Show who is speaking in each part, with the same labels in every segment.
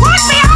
Speaker 1: Put me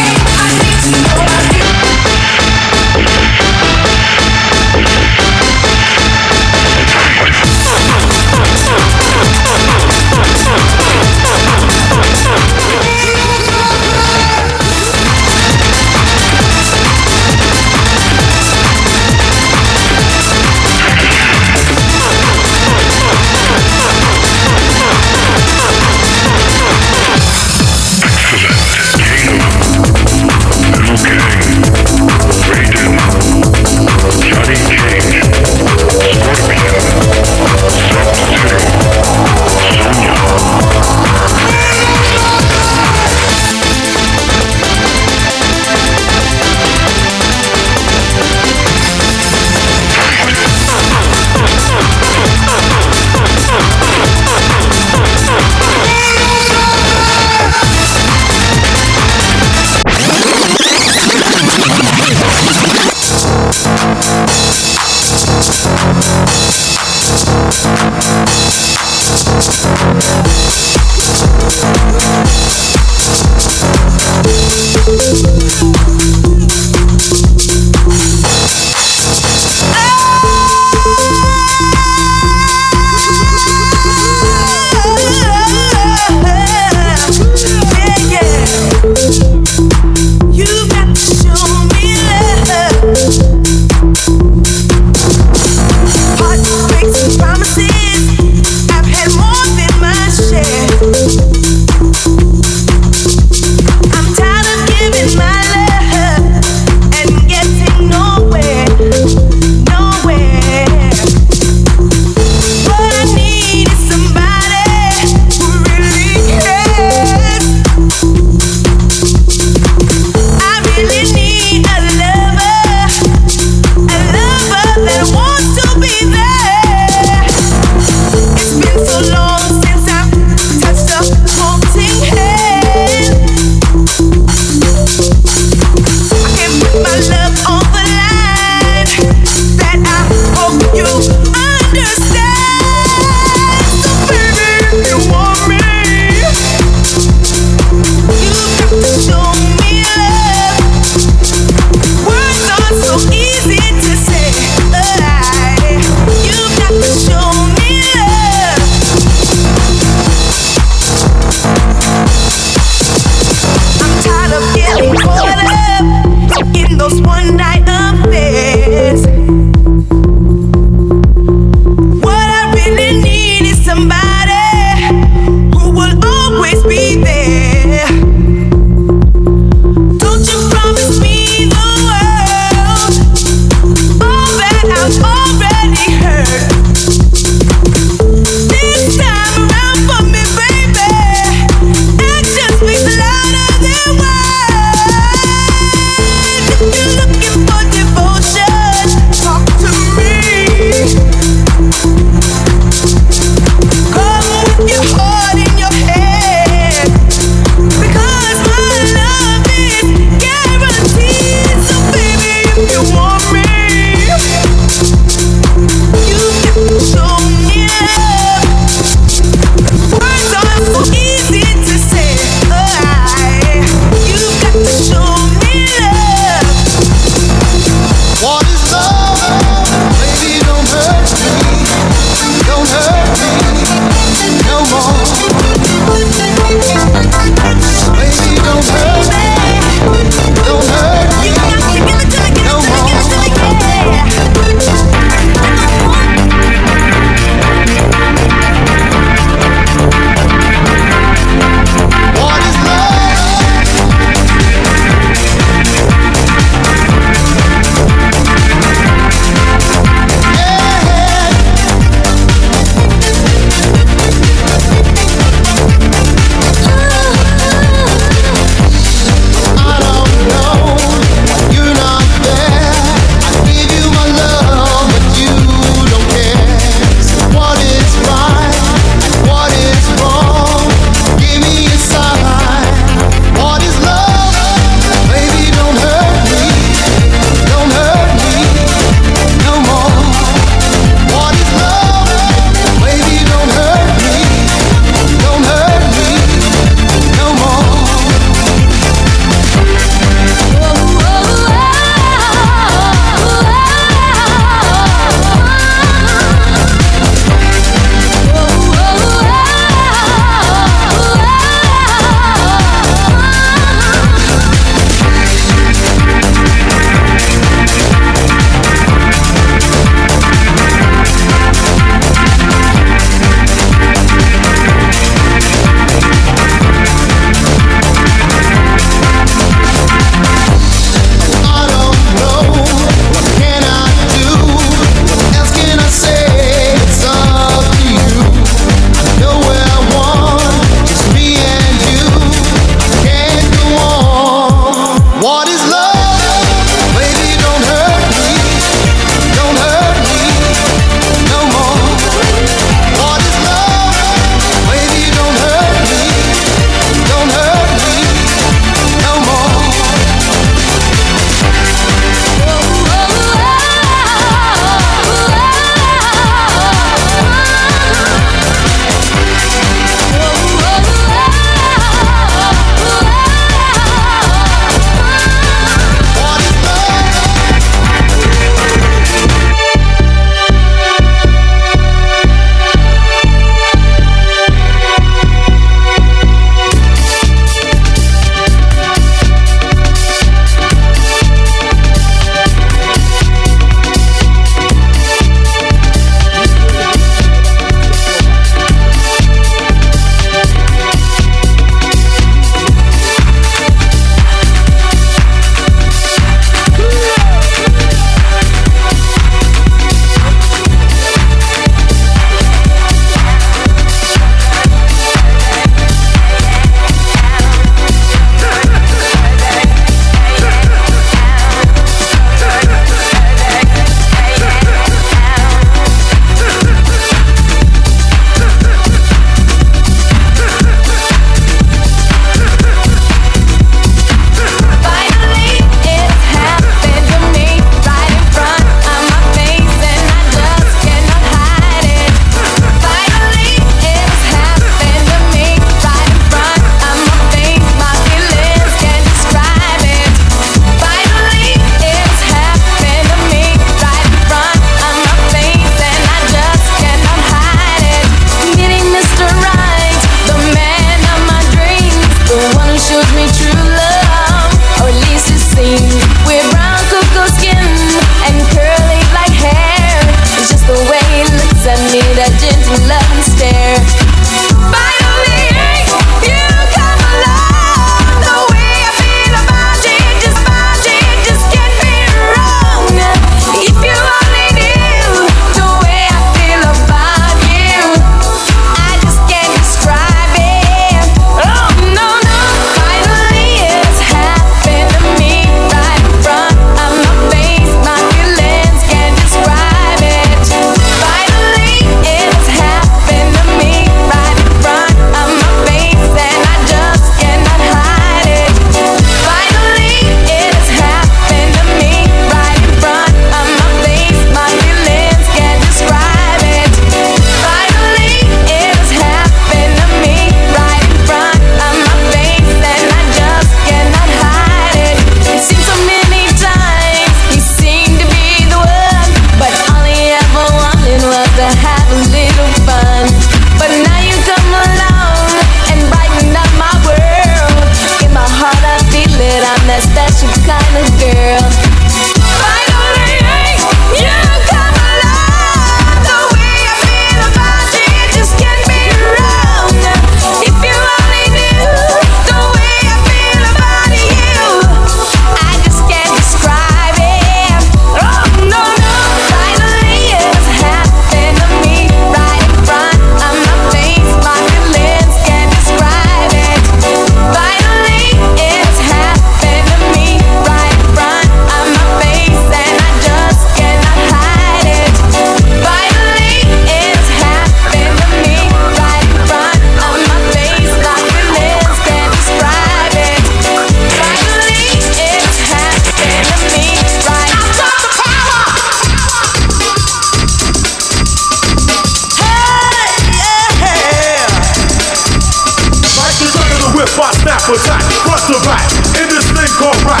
Speaker 2: for front to back, in this thing called rap.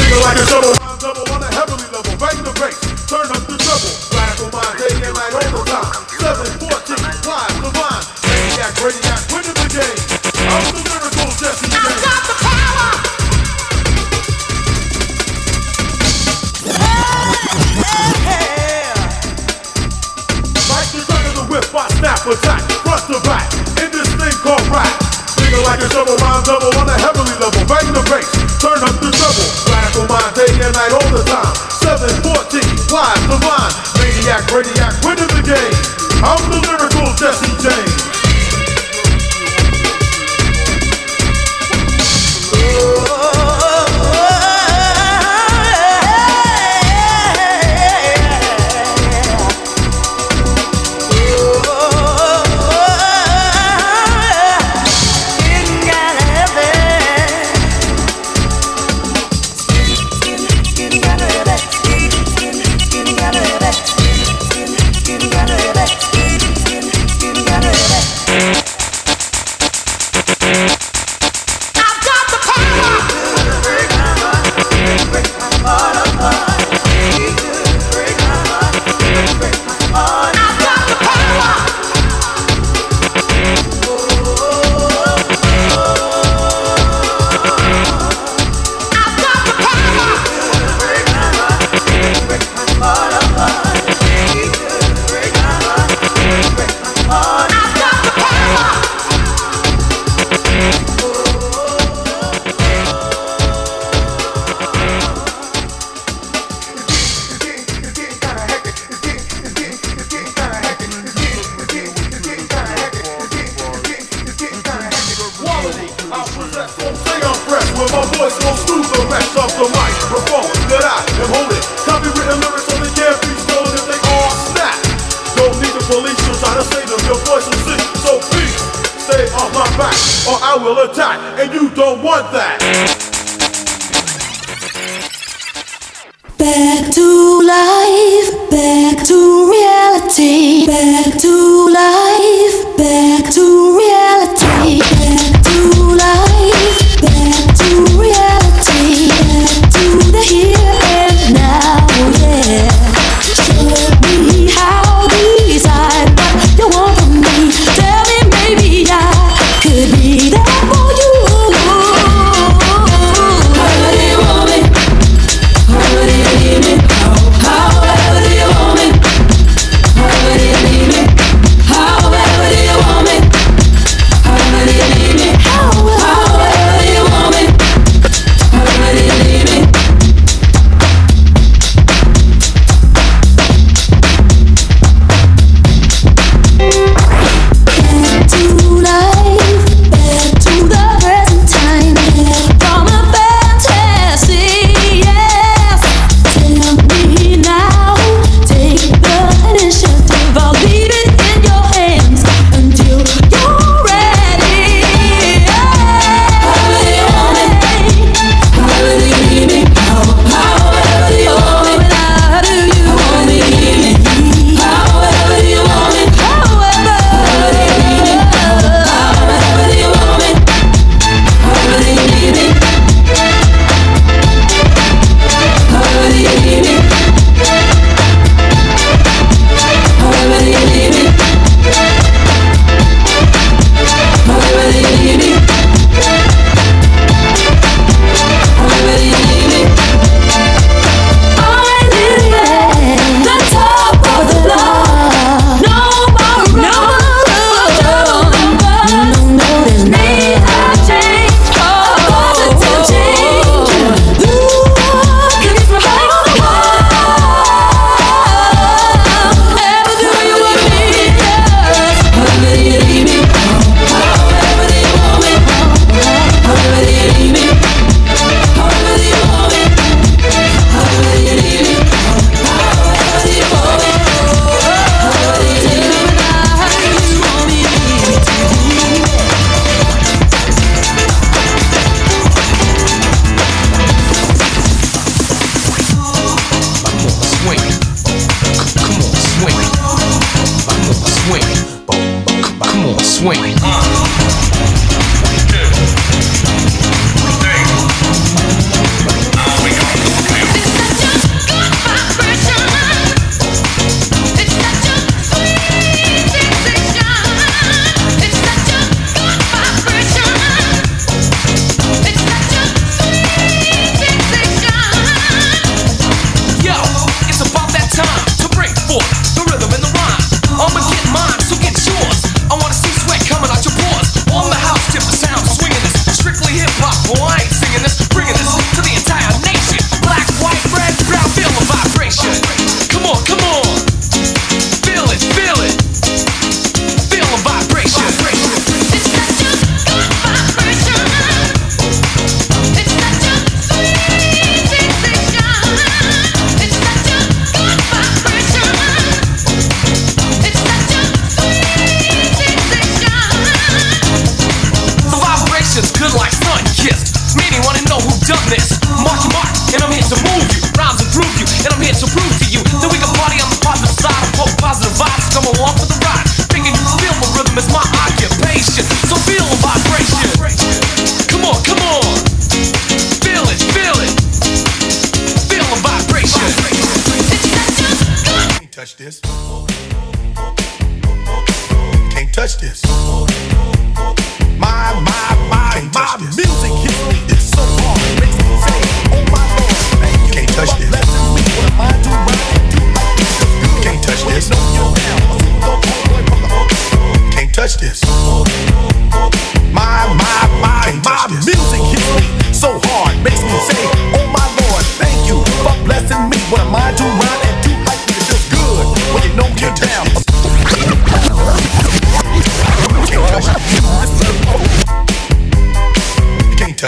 Speaker 2: Nigga like a double Turn up the trouble. Grind for mine day and night all the time. 714, wide divine. Maniac, radiac, winning the game. I'm the lyrical Jesse James.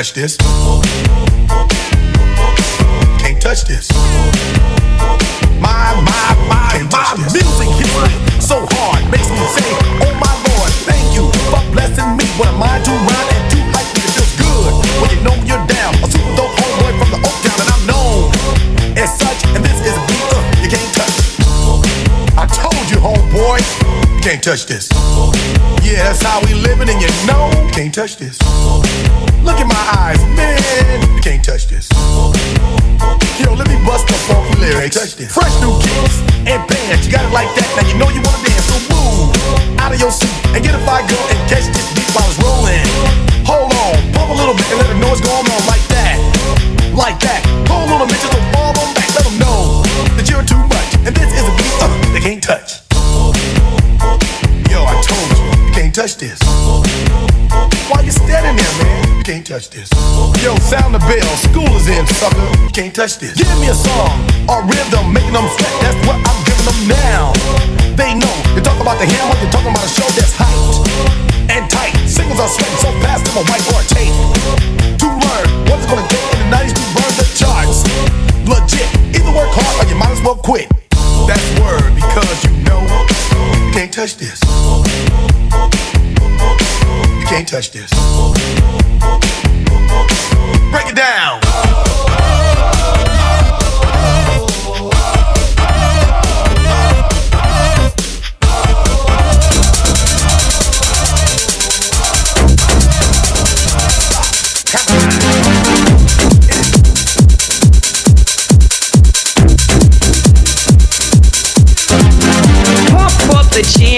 Speaker 3: Touch this. Can't touch this. My, my, my, my music hits so hard, makes me say, Oh my Lord, thank you for blessing me with a mind to run and to hype me. It feels good when you know you're down. A super dope homeboy from the Oak Town, and I'm known as such. And this is a beat uh, you can't touch. I told you, homeboy, you can't touch this. Yeah, that's how we living, and you know, can't touch this. Look in my eyes, man, you can't touch this. Yo, let me bust the funky lyrics. Touch this. Fresh new kicks and bands, you got it like that. Now you know you wanna dance, so move out of your seat and get a fire girl and catch this beat while it's rolling. Hold on, pump a little bit and let the noise go on like that, like that. Hold on a minute, just don't fall on back. Let them know that you're too much, and this is a beat uh, they can't touch. Yo, I told you, you can't touch this. Touch this. Yo, sound the bell. School is in, sucker. Can't touch this. Give me a song or rhythm, making them sweat. That's what I'm giving them now. They know. You talk about the hammer, you're talking about a show that's hyped and tight. Singles are sweating so fast, them a white or a tape. To learn what it's gonna take in the 90s to burn the charts. Legit. Either work hard or you might as well quit. That's word because you know can't touch this. Can't touch this. Break it down.
Speaker 4: The jam,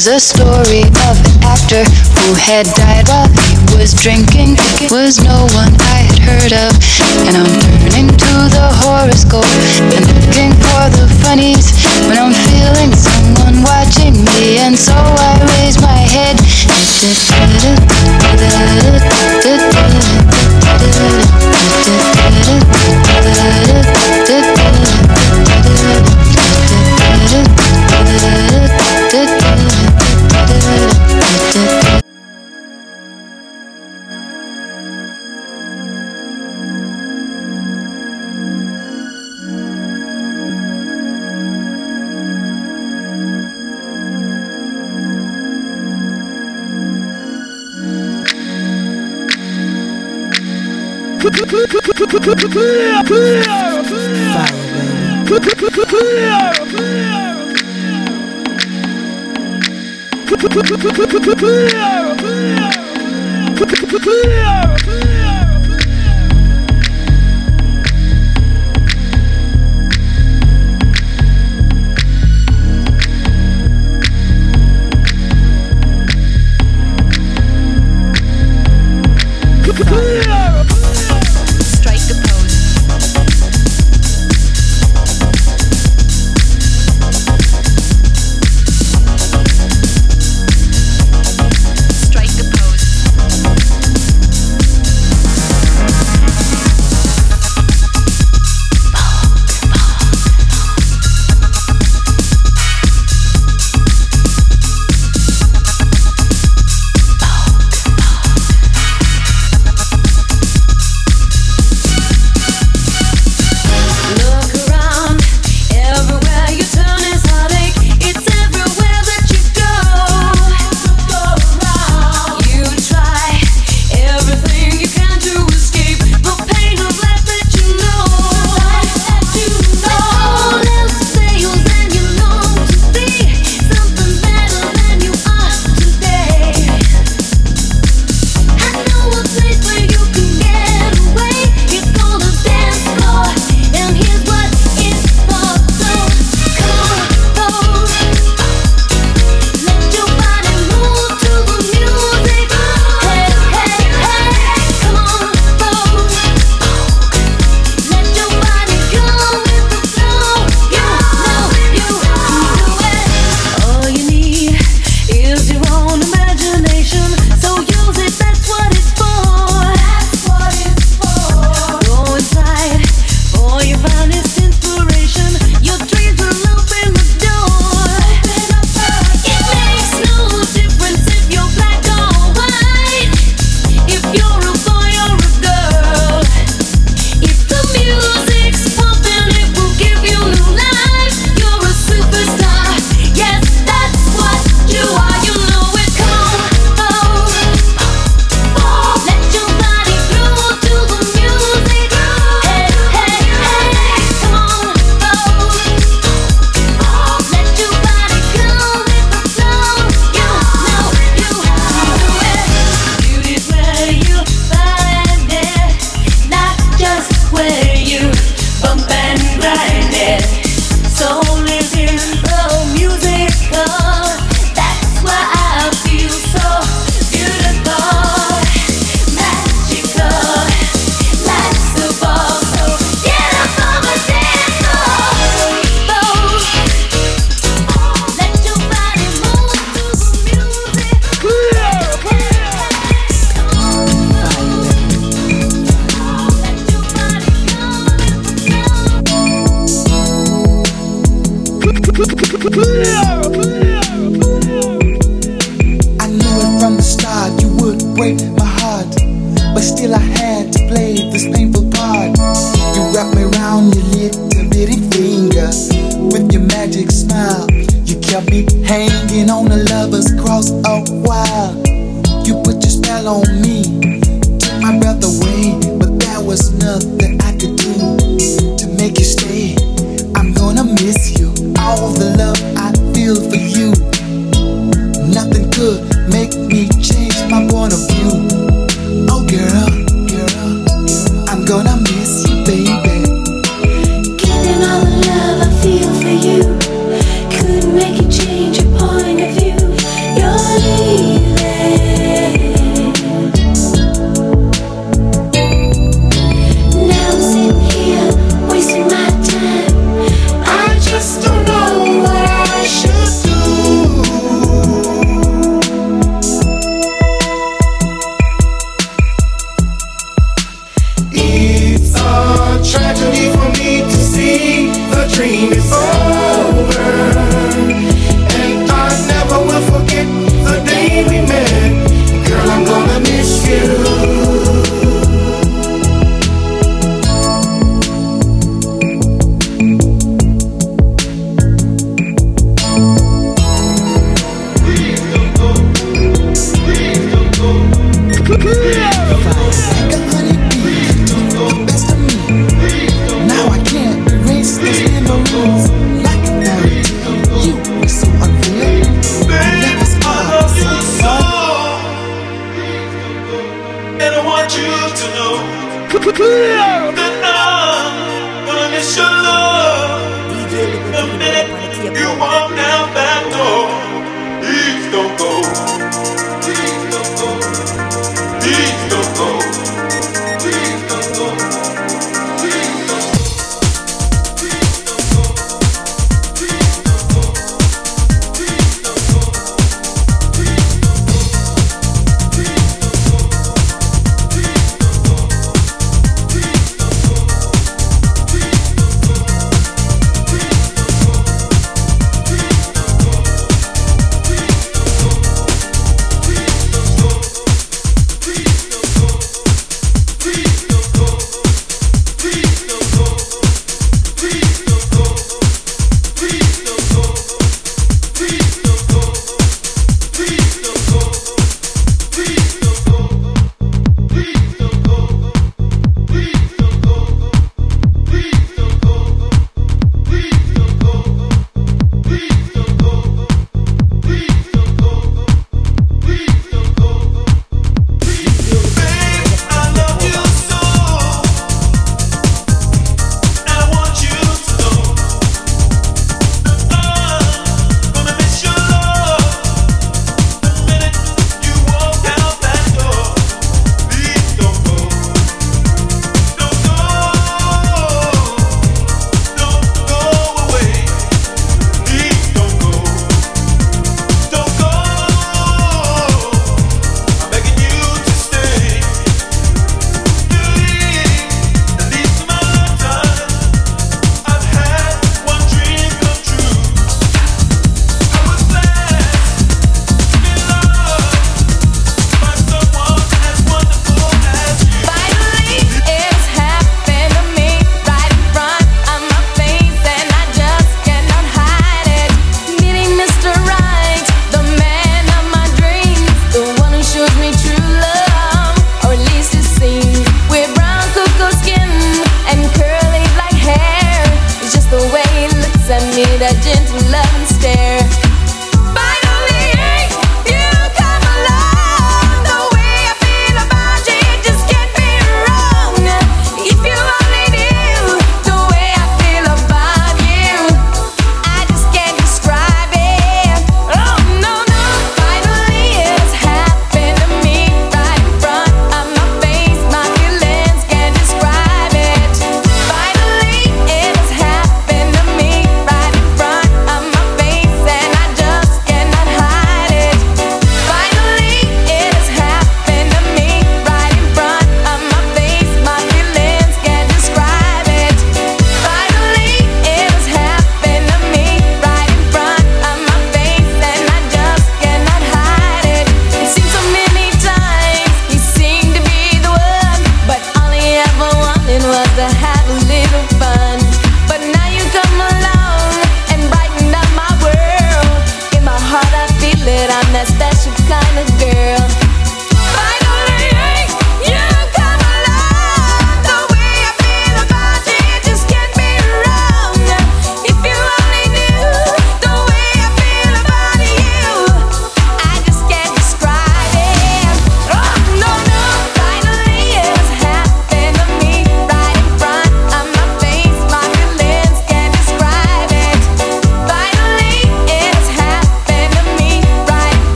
Speaker 5: There's a story of an actor who had died while he was drinking. It was no one I had heard of. And I'm turning to the horoscope and looking for the funnies when I'm feeling someone watching me. And so I raise my head.
Speaker 1: Strike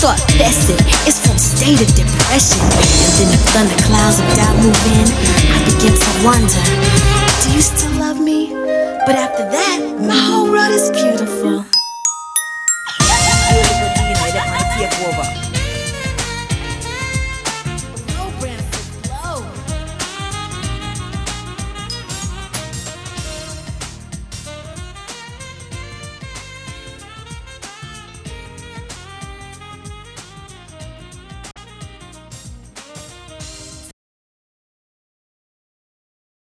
Speaker 6: start
Speaker 7: fessing. It's from state of depression. And then the thunderclouds of doubt move in. I begin to wonder, do you still love me? But after that, my whole world is pure.